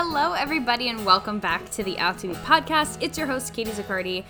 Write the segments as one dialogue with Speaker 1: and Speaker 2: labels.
Speaker 1: Hello, everybody, and welcome back to the Out to podcast. It's your host, Katie Zaccardi.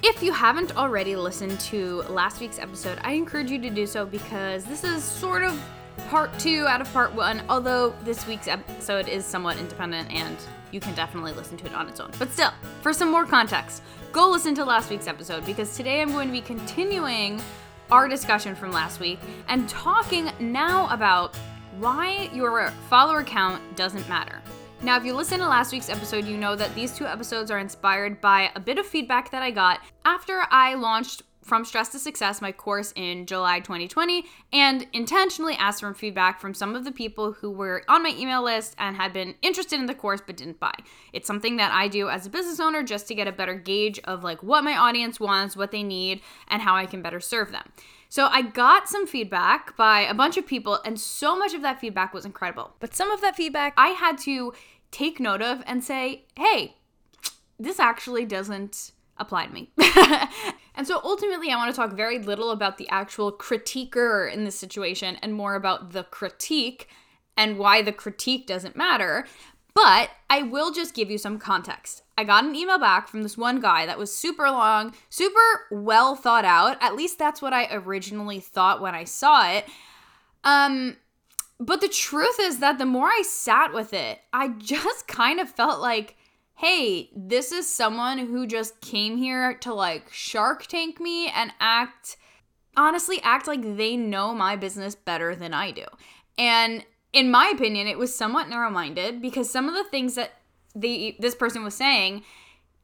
Speaker 1: If you haven't already listened to last week's episode, I encourage you to do so because this is sort of part two out of part one, although this week's episode is somewhat independent and you can definitely listen to it on its own. But still, for some more context, go listen to last week's episode because today I'm going to be continuing our discussion from last week and talking now about why your follower count doesn't matter. Now, if you listen to last week's episode, you know that these two episodes are inspired by a bit of feedback that I got after I launched From Stress to Success, my course in July 2020, and intentionally asked for feedback from some of the people who were on my email list and had been interested in the course but didn't buy. It's something that I do as a business owner just to get a better gauge of like what my audience wants, what they need, and how I can better serve them. So I got some feedback by a bunch of people, and so much of that feedback was incredible. But some of that feedback I had to take note of and say, hey, this actually doesn't apply to me. and so ultimately, I want to talk very little about the actual critiquer in this situation and more about the critique and why the critique doesn't matter. But I will just give you some context. I got an email back from this one guy that was super long, super well thought out. At least that's what I originally thought when I saw it. Um, but the truth is that the more I sat with it, I just kind of felt like, hey, this is someone who just came here to like shark tank me and act, honestly, act like they know my business better than I do. And in my opinion, it was somewhat narrow minded because some of the things that the this person was saying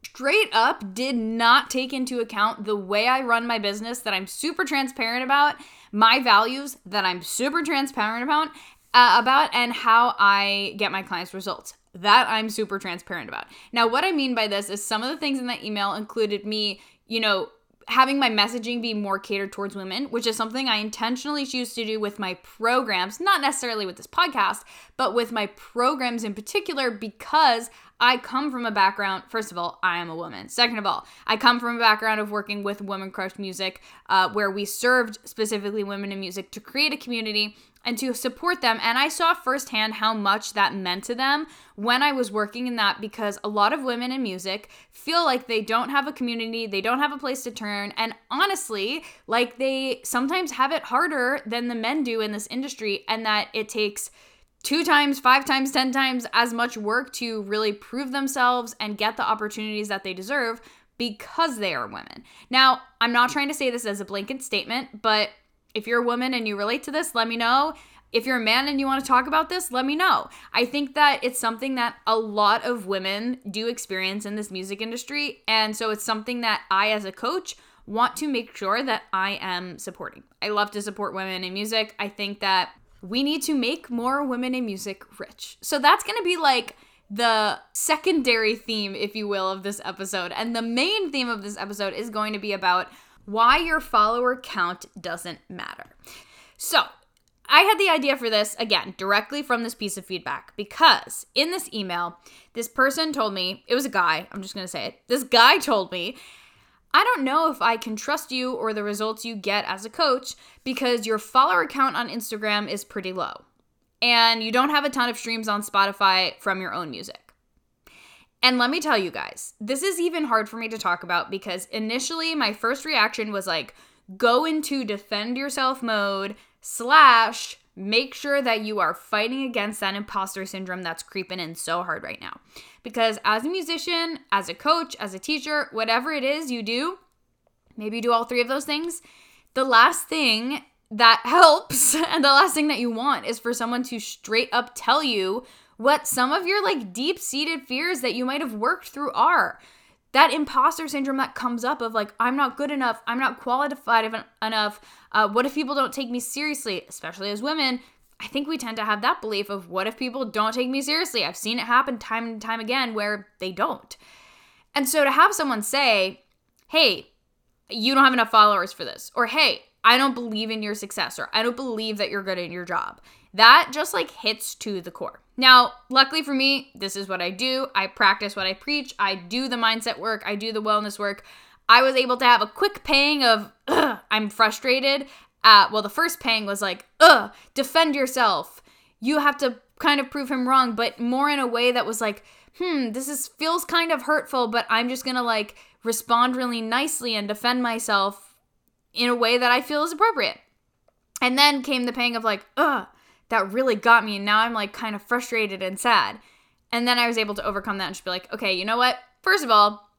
Speaker 1: straight up did not take into account the way I run my business that I'm super transparent about, my values that I'm super transparent about, uh, about and how I get my clients results. That I'm super transparent about. Now, what I mean by this is some of the things in that email included me, you know, having my messaging be more catered towards women, which is something I intentionally choose to do with my programs, not necessarily with this podcast, but with my programs in particular, because I come from a background, first of all, I am a woman. Second of all, I come from a background of working with Women Crush Music, uh, where we served specifically women in music to create a community and to support them. And I saw firsthand how much that meant to them when I was working in that because a lot of women in music feel like they don't have a community, they don't have a place to turn. And honestly, like they sometimes have it harder than the men do in this industry, and that it takes two times, five times, 10 times as much work to really prove themselves and get the opportunities that they deserve because they are women. Now, I'm not trying to say this as a blanket statement, but if you're a woman and you relate to this, let me know. If you're a man and you want to talk about this, let me know. I think that it's something that a lot of women do experience in this music industry. And so it's something that I, as a coach, want to make sure that I am supporting. I love to support women in music. I think that we need to make more women in music rich. So that's going to be like the secondary theme, if you will, of this episode. And the main theme of this episode is going to be about why your follower count doesn't matter. So, I had the idea for this again directly from this piece of feedback because in this email, this person told me, it was a guy, I'm just gonna say it. This guy told me, I don't know if I can trust you or the results you get as a coach because your follower count on Instagram is pretty low and you don't have a ton of streams on Spotify from your own music. And let me tell you guys, this is even hard for me to talk about because initially my first reaction was like, go into defend yourself mode, slash, make sure that you are fighting against that imposter syndrome that's creeping in so hard right now. Because as a musician, as a coach, as a teacher, whatever it is you do, maybe you do all three of those things, the last thing that helps and the last thing that you want is for someone to straight up tell you what some of your like deep seated fears that you might have worked through are. That imposter syndrome that comes up of like, I'm not good enough, I'm not qualified enough. Uh, what if people don't take me seriously, especially as women? I think we tend to have that belief of what if people don't take me seriously? I've seen it happen time and time again where they don't. And so to have someone say, hey, you don't have enough followers for this, or hey, I don't believe in your success, or I don't believe that you're good at your job. That just like hits to the core. Now, luckily for me, this is what I do. I practice what I preach. I do the mindset work. I do the wellness work. I was able to have a quick pang of, I'm frustrated. Uh, well, the first pang was like, ugh, defend yourself. You have to kind of prove him wrong, but more in a way that was like, hmm, this is feels kind of hurtful, but I'm just gonna like respond really nicely and defend myself in a way that I feel is appropriate. And then came the pang of like, ugh, that really got me. And now I'm like kind of frustrated and sad. And then I was able to overcome that and just be like, okay, you know what? First of all,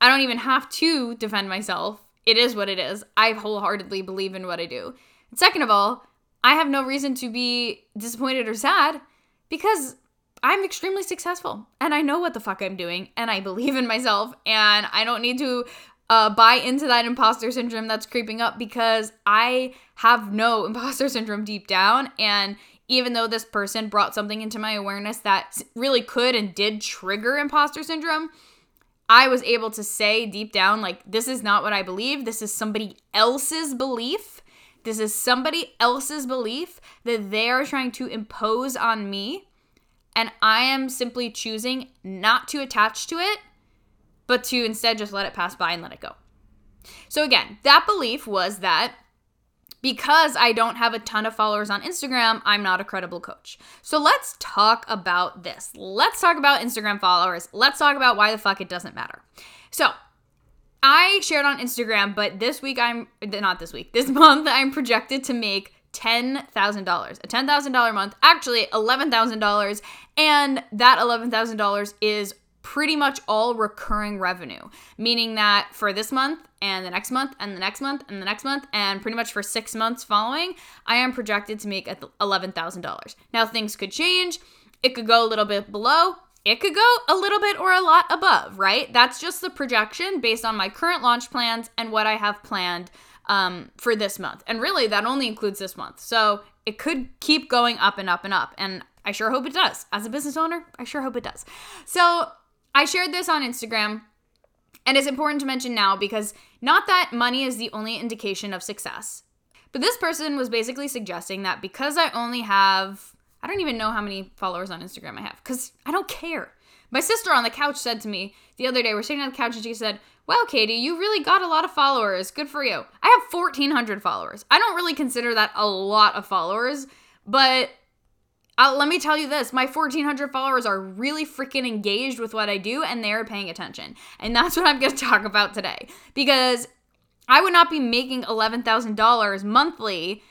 Speaker 1: I don't even have to defend myself. It is what it is. I wholeheartedly believe in what I do. And second of all, I have no reason to be disappointed or sad because I'm extremely successful and I know what the fuck I'm doing and I believe in myself and I don't need to uh, buy into that imposter syndrome that's creeping up because I have no imposter syndrome deep down. And even though this person brought something into my awareness that really could and did trigger imposter syndrome, I was able to say deep down, like, this is not what I believe. This is somebody else's belief. This is somebody else's belief that they are trying to impose on me. And I am simply choosing not to attach to it, but to instead just let it pass by and let it go. So, again, that belief was that because I don't have a ton of followers on Instagram, I'm not a credible coach. So let's talk about this. Let's talk about Instagram followers. Let's talk about why the fuck it doesn't matter. So, I shared on Instagram, but this week I'm not this week, this month I'm projected to make $10,000. A $10,000 month, actually $11,000, and that $11,000 is pretty much all recurring revenue, meaning that for this month and the next month and the next month and the next month and pretty much for six months following, I am projected to make $11,000. Now, things could change. It could go a little bit below. It could go a little bit or a lot above, right? That's just the projection based on my current launch plans and what I have planned um, for this month. And really, that only includes this month. So it could keep going up and up and up. And I sure hope it does. As a business owner, I sure hope it does. So I shared this on Instagram, and it's important to mention now because not that money is the only indication of success, but this person was basically suggesting that because I only have, I don't even know how many followers on Instagram I have because I don't care. My sister on the couch said to me the other day, we're sitting on the couch, and she said, Wow, Katie, you really got a lot of followers. Good for you. I have 1,400 followers. I don't really consider that a lot of followers, but let me tell you this my 1400 followers are really freaking engaged with what I do and they're paying attention. And that's what I'm going to talk about today because I would not be making $11,000 monthly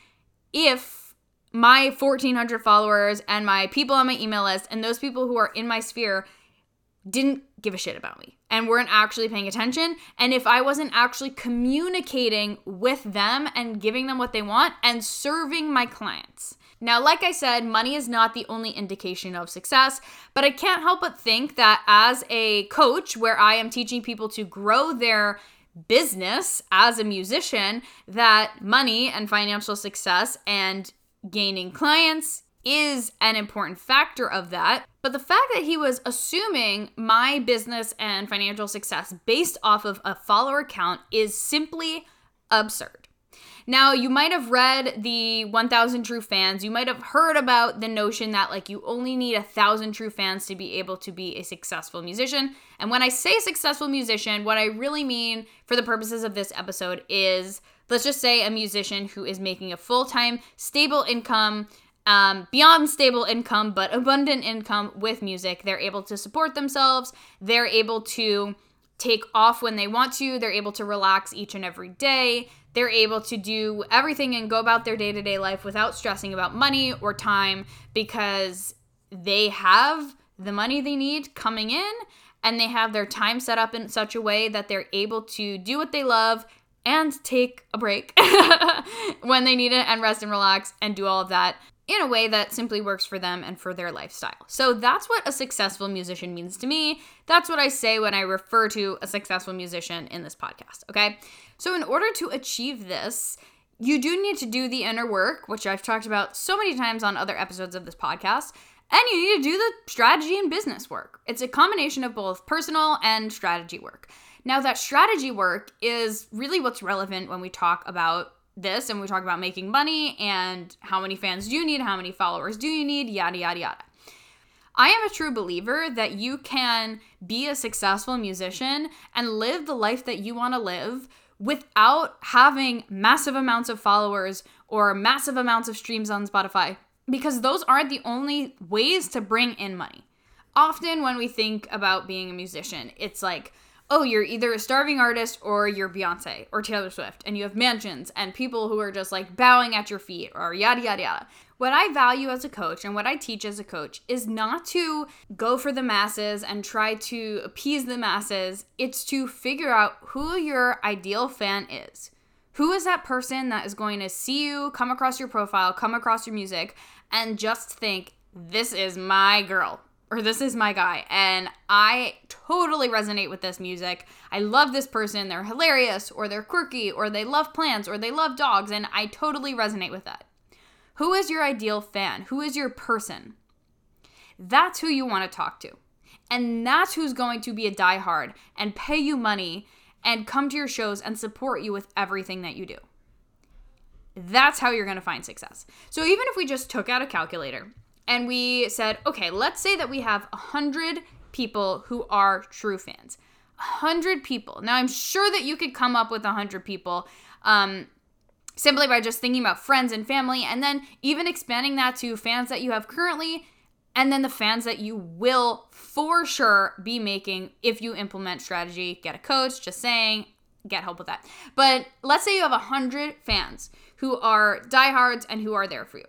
Speaker 1: if my 1400 followers and my people on my email list and those people who are in my sphere didn't give a shit about me and weren't actually paying attention. And if I wasn't actually communicating with them and giving them what they want and serving my clients. Now, like I said, money is not the only indication of success, but I can't help but think that as a coach, where I am teaching people to grow their business as a musician, that money and financial success and gaining clients is an important factor of that. But the fact that he was assuming my business and financial success based off of a follower count is simply absurd. Now, you might have read the 1000 True Fans. You might have heard about the notion that like you only need a 1000 true fans to be able to be a successful musician. And when I say successful musician, what I really mean for the purposes of this episode is let's just say a musician who is making a full-time stable income um, beyond stable income, but abundant income with music. They're able to support themselves. They're able to take off when they want to. They're able to relax each and every day. They're able to do everything and go about their day to day life without stressing about money or time because they have the money they need coming in and they have their time set up in such a way that they're able to do what they love and take a break when they need it and rest and relax and do all of that in a way that simply works for them and for their lifestyle. So that's what a successful musician means to me. That's what I say when I refer to a successful musician in this podcast, okay? So, in order to achieve this, you do need to do the inner work, which I've talked about so many times on other episodes of this podcast, and you need to do the strategy and business work. It's a combination of both personal and strategy work. Now, that strategy work is really what's relevant when we talk about this and we talk about making money and how many fans do you need, how many followers do you need, yada, yada, yada. I am a true believer that you can be a successful musician and live the life that you want to live without having massive amounts of followers or massive amounts of streams on Spotify. because those aren't the only ways to bring in money. Often, when we think about being a musician, it's like, oh, you're either a starving artist or you're Beyonce or Taylor Swift, and you have mansions and people who are just like bowing at your feet or yada, yada, yada. What I value as a coach and what I teach as a coach is not to go for the masses and try to appease the masses. It's to figure out who your ideal fan is. Who is that person that is going to see you, come across your profile, come across your music, and just think, this is my girl or this is my guy and I totally resonate with this music. I love this person. They're hilarious or they're quirky or they love plants or they love dogs and I totally resonate with that. Who is your ideal fan? Who is your person? That's who you want to talk to. And that's who's going to be a diehard and pay you money and come to your shows and support you with everything that you do. That's how you're going to find success. So even if we just took out a calculator and we said, okay, let's say that we have 100 people who are true fans. 100 people. Now, I'm sure that you could come up with 100 people um, simply by just thinking about friends and family, and then even expanding that to fans that you have currently, and then the fans that you will for sure be making if you implement strategy. Get a coach, just saying, get help with that. But let's say you have 100 fans who are diehards and who are there for you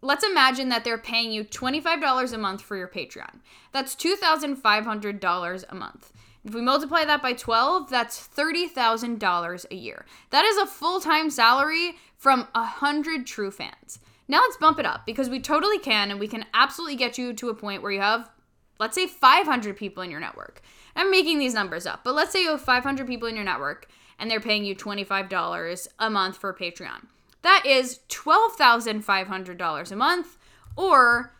Speaker 1: let's imagine that they're paying you $25 a month for your Patreon. That's $2,500 a month. If we multiply that by 12, that's $30,000 a year. That is a full time salary from 100 true fans. Now let's bump it up because we totally can and we can absolutely get you to a point where you have, let's say, 500 people in your network. I'm making these numbers up, but let's say you have 500 people in your network and they're paying you $25 a month for Patreon. That is $12,500 a month or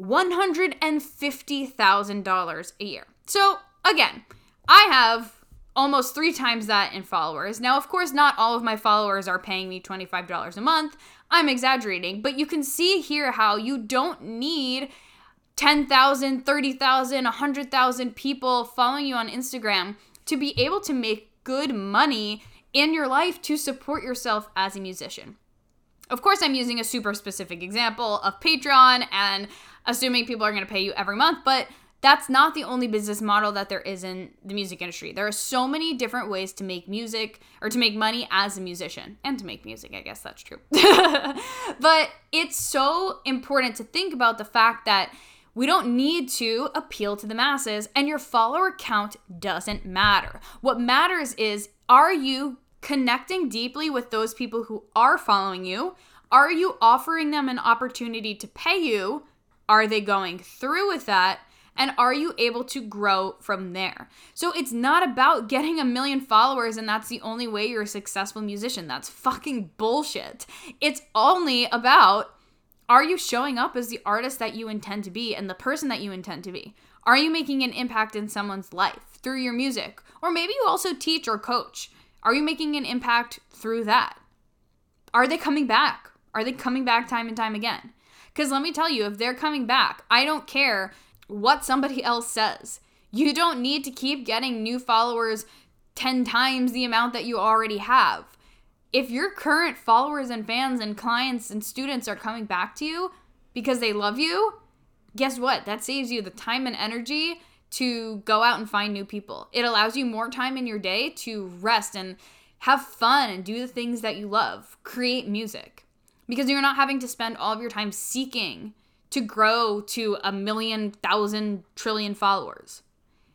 Speaker 1: $150,000 a year. So, again, I have almost three times that in followers. Now, of course, not all of my followers are paying me $25 a month. I'm exaggerating, but you can see here how you don't need 10,000, 30,000, 100,000 people following you on Instagram to be able to make good money in your life to support yourself as a musician. Of course, I'm using a super specific example of Patreon and assuming people are going to pay you every month, but that's not the only business model that there is in the music industry. There are so many different ways to make music or to make money as a musician and to make music, I guess that's true. but it's so important to think about the fact that we don't need to appeal to the masses, and your follower count doesn't matter. What matters is are you connecting deeply with those people who are following you? Are you offering them an opportunity to pay you? Are they going through with that? And are you able to grow from there? So it's not about getting a million followers and that's the only way you're a successful musician. That's fucking bullshit. It's only about are you showing up as the artist that you intend to be and the person that you intend to be? Are you making an impact in someone's life through your music? Or maybe you also teach or coach. Are you making an impact through that? Are they coming back? Are they coming back time and time again? Because let me tell you, if they're coming back, I don't care what somebody else says. You don't need to keep getting new followers 10 times the amount that you already have. If your current followers and fans and clients and students are coming back to you because they love you, guess what? That saves you the time and energy to go out and find new people. It allows you more time in your day to rest and have fun and do the things that you love, create music. Because you're not having to spend all of your time seeking to grow to a million, thousand, trillion followers.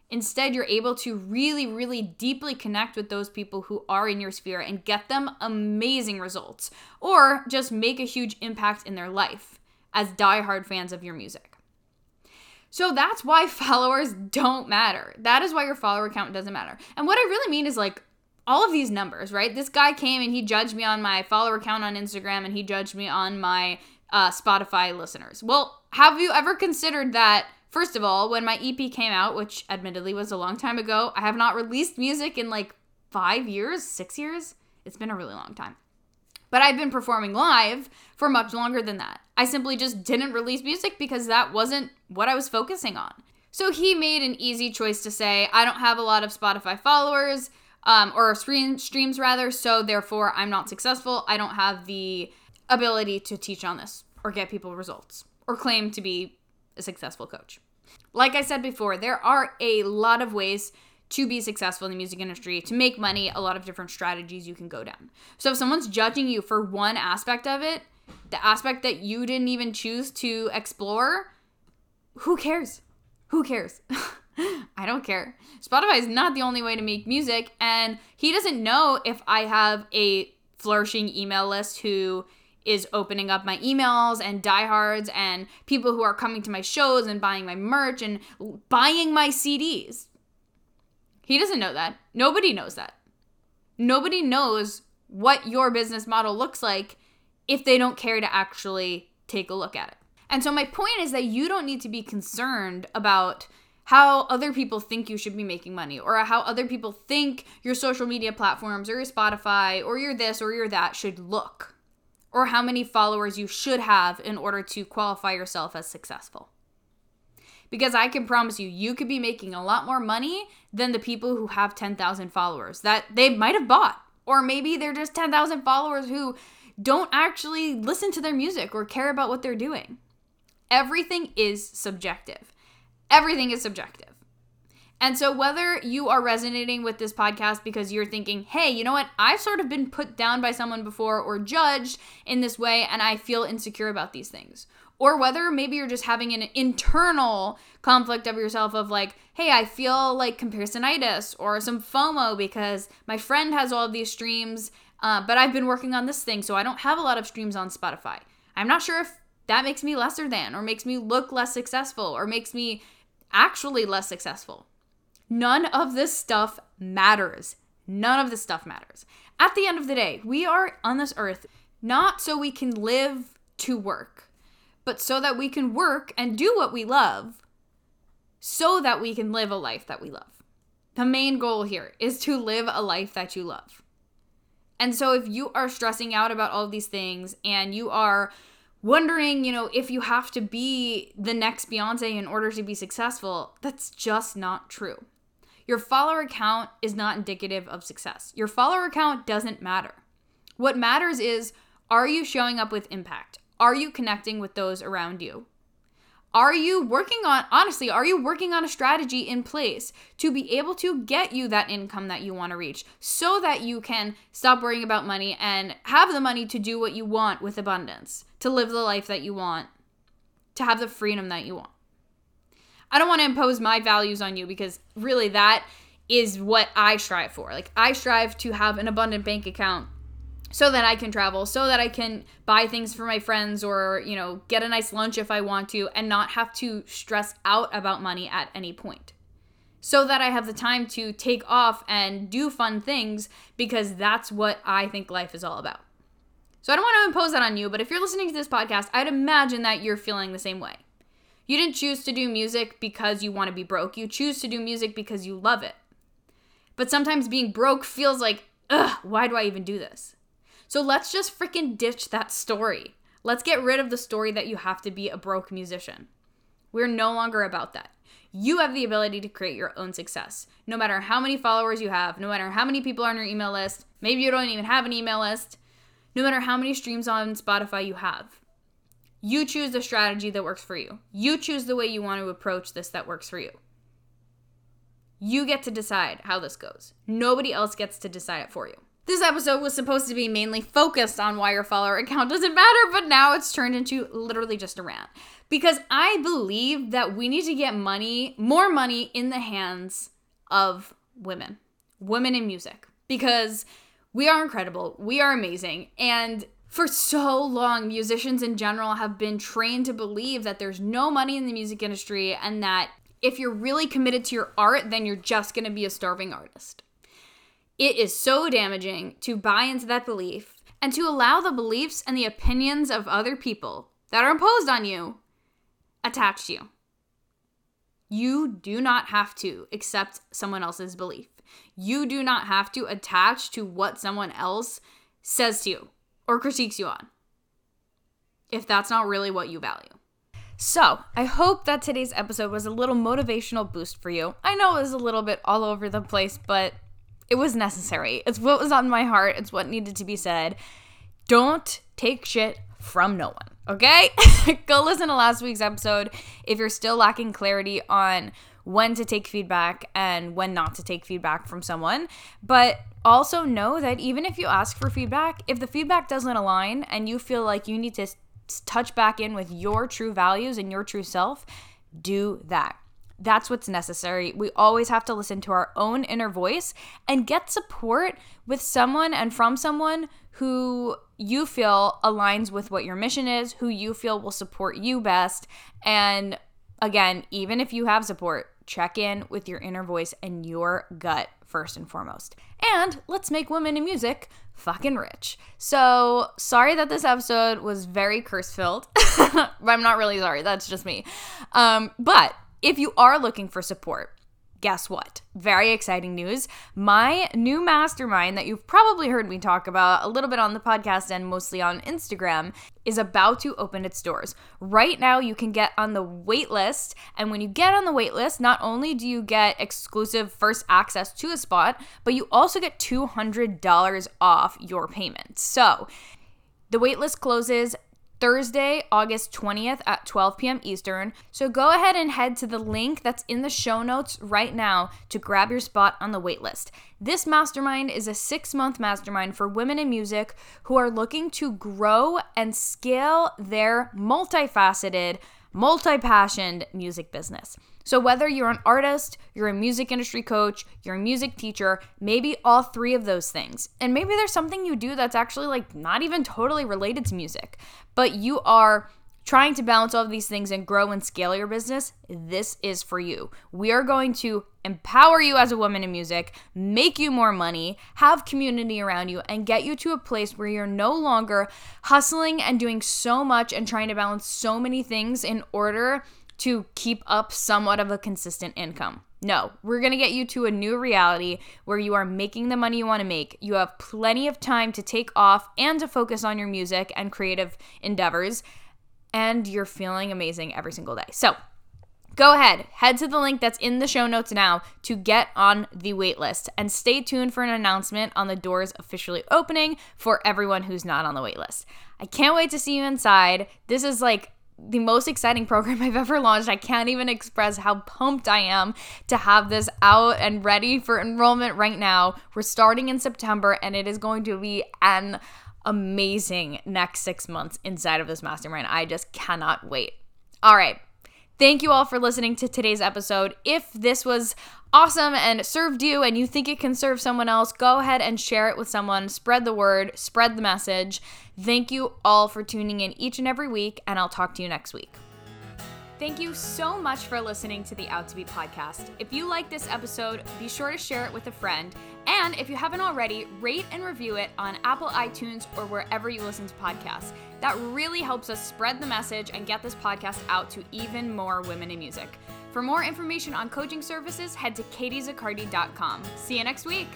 Speaker 1: Instead, you're able to really, really deeply connect with those people who are in your sphere and get them amazing results, or just make a huge impact in their life as diehard fans of your music. So that's why followers don't matter. That is why your follower count doesn't matter. And what I really mean is like all of these numbers, right? This guy came and he judged me on my follower count on Instagram and he judged me on my uh, Spotify listeners. Well, have you ever considered that? First of all, when my EP came out, which admittedly was a long time ago, I have not released music in like five years, six years. It's been a really long time. But I've been performing live for much longer than that. I simply just didn't release music because that wasn't what I was focusing on. So he made an easy choice to say, I don't have a lot of Spotify followers, um, or stream, streams rather, so therefore I'm not successful. I don't have the ability to teach on this or get people results or claim to be a successful coach. Like I said before, there are a lot of ways to be successful in the music industry, to make money, a lot of different strategies you can go down. So if someone's judging you for one aspect of it, the aspect that you didn't even choose to explore, who cares? Who cares? I don't care. Spotify is not the only way to make music, and he doesn't know if I have a flourishing email list who is opening up my emails and diehards and people who are coming to my shows and buying my merch and buying my CDs. He doesn't know that. Nobody knows that. Nobody knows what your business model looks like if they don't care to actually take a look at it. And so, my point is that you don't need to be concerned about how other people think you should be making money or how other people think your social media platforms or your Spotify or your this or your that should look or how many followers you should have in order to qualify yourself as successful. Because I can promise you, you could be making a lot more money than the people who have 10,000 followers that they might have bought. Or maybe they're just 10,000 followers who don't actually listen to their music or care about what they're doing. Everything is subjective. Everything is subjective. And so, whether you are resonating with this podcast because you're thinking, hey, you know what? I've sort of been put down by someone before or judged in this way, and I feel insecure about these things. Or whether maybe you're just having an internal conflict of yourself of like, hey, I feel like comparisonitis or some FOMO because my friend has all of these streams, uh, but I've been working on this thing, so I don't have a lot of streams on Spotify. I'm not sure if that makes me lesser than or makes me look less successful or makes me actually less successful. None of this stuff matters. None of this stuff matters. At the end of the day, we are on this earth not so we can live to work, but so that we can work and do what we love so that we can live a life that we love. The main goal here is to live a life that you love. And so if you are stressing out about all of these things and you are wondering, you know, if you have to be the next Beyonce in order to be successful, that's just not true. Your follower count is not indicative of success. Your follower count doesn't matter. What matters is are you showing up with impact? Are you connecting with those around you? Are you working on, honestly, are you working on a strategy in place to be able to get you that income that you want to reach so that you can stop worrying about money and have the money to do what you want with abundance, to live the life that you want, to have the freedom that you want? I don't want to impose my values on you because really that is what I strive for. Like, I strive to have an abundant bank account so that I can travel, so that I can buy things for my friends or, you know, get a nice lunch if I want to and not have to stress out about money at any point. So that I have the time to take off and do fun things because that's what I think life is all about. So I don't want to impose that on you, but if you're listening to this podcast, I'd imagine that you're feeling the same way. You didn't choose to do music because you want to be broke. You choose to do music because you love it. But sometimes being broke feels like, ugh, why do I even do this? So let's just freaking ditch that story. Let's get rid of the story that you have to be a broke musician. We're no longer about that. You have the ability to create your own success. No matter how many followers you have, no matter how many people are on your email list, maybe you don't even have an email list, no matter how many streams on Spotify you have. You choose the strategy that works for you. You choose the way you want to approach this that works for you. You get to decide how this goes. Nobody else gets to decide it for you. This episode was supposed to be mainly focused on why your follower account doesn't matter, but now it's turned into literally just a rant. Because I believe that we need to get money, more money in the hands of women, women in music. Because we are incredible, we are amazing, and for so long, musicians in general have been trained to believe that there's no money in the music industry and that if you're really committed to your art, then you're just gonna be a starving artist. It is so damaging to buy into that belief and to allow the beliefs and the opinions of other people that are imposed on you attach to you. You do not have to accept someone else's belief. You do not have to attach to what someone else says to you or critiques you on if that's not really what you value. So, I hope that today's episode was a little motivational boost for you. I know it was a little bit all over the place, but it was necessary. It's what was on my heart, it's what needed to be said. Don't take shit from no one. Okay? Go listen to last week's episode if you're still lacking clarity on when to take feedback and when not to take feedback from someone. But also know that even if you ask for feedback, if the feedback doesn't align and you feel like you need to touch back in with your true values and your true self, do that. That's what's necessary. We always have to listen to our own inner voice and get support with someone and from someone who you feel aligns with what your mission is, who you feel will support you best. And again, even if you have support, check in with your inner voice and your gut first and foremost. And let's make women in music fucking rich. So, sorry that this episode was very curse filled. I'm not really sorry, that's just me. Um, but if you are looking for support, guess what? Very exciting news. My new mastermind that you've probably heard me talk about a little bit on the podcast and mostly on Instagram is about to open its doors. Right now, you can get on the wait list. And when you get on the wait list, not only do you get exclusive first access to a spot, but you also get $200 off your payment. So, the waitlist closes Thursday, August 20th at 12 p.m. Eastern. So go ahead and head to the link that's in the show notes right now to grab your spot on the waitlist. This mastermind is a six month mastermind for women in music who are looking to grow and scale their multifaceted, multi passioned music business. So, whether you're an artist, you're a music industry coach, you're a music teacher, maybe all three of those things. And maybe there's something you do that's actually like not even totally related to music, but you are trying to balance all of these things and grow and scale your business, this is for you. We are going to empower you as a woman in music, make you more money, have community around you, and get you to a place where you're no longer hustling and doing so much and trying to balance so many things in order to keep up somewhat of a consistent income. No, we're gonna get you to a new reality where you are making the money you wanna make. You have plenty of time to take off and to focus on your music and creative endeavors, and you're feeling amazing every single day. So, go ahead, head to the link that's in the show notes now to get on the waitlist and stay tuned for an announcement on the doors officially opening for everyone who's not on the waitlist. I can't wait to see you inside. This is like the most exciting program I've ever launched. I can't even express how pumped I am to have this out and ready for enrollment right now. We're starting in September and it is going to be an amazing next six months inside of this mastermind. I just cannot wait. All right. Thank you all for listening to today's episode. If this was awesome and served you and you think it can serve someone else, go ahead and share it with someone. Spread the word, spread the message. Thank you all for tuning in each and every week, and I'll talk to you next week. Thank you so much for listening to the Out to Be podcast. If you like this episode, be sure to share it with a friend. And if you haven't already, rate and review it on Apple iTunes or wherever you listen to podcasts. That really helps us spread the message and get this podcast out to even more women in music. For more information on coaching services, head to katiezaccardi.com. See you next week.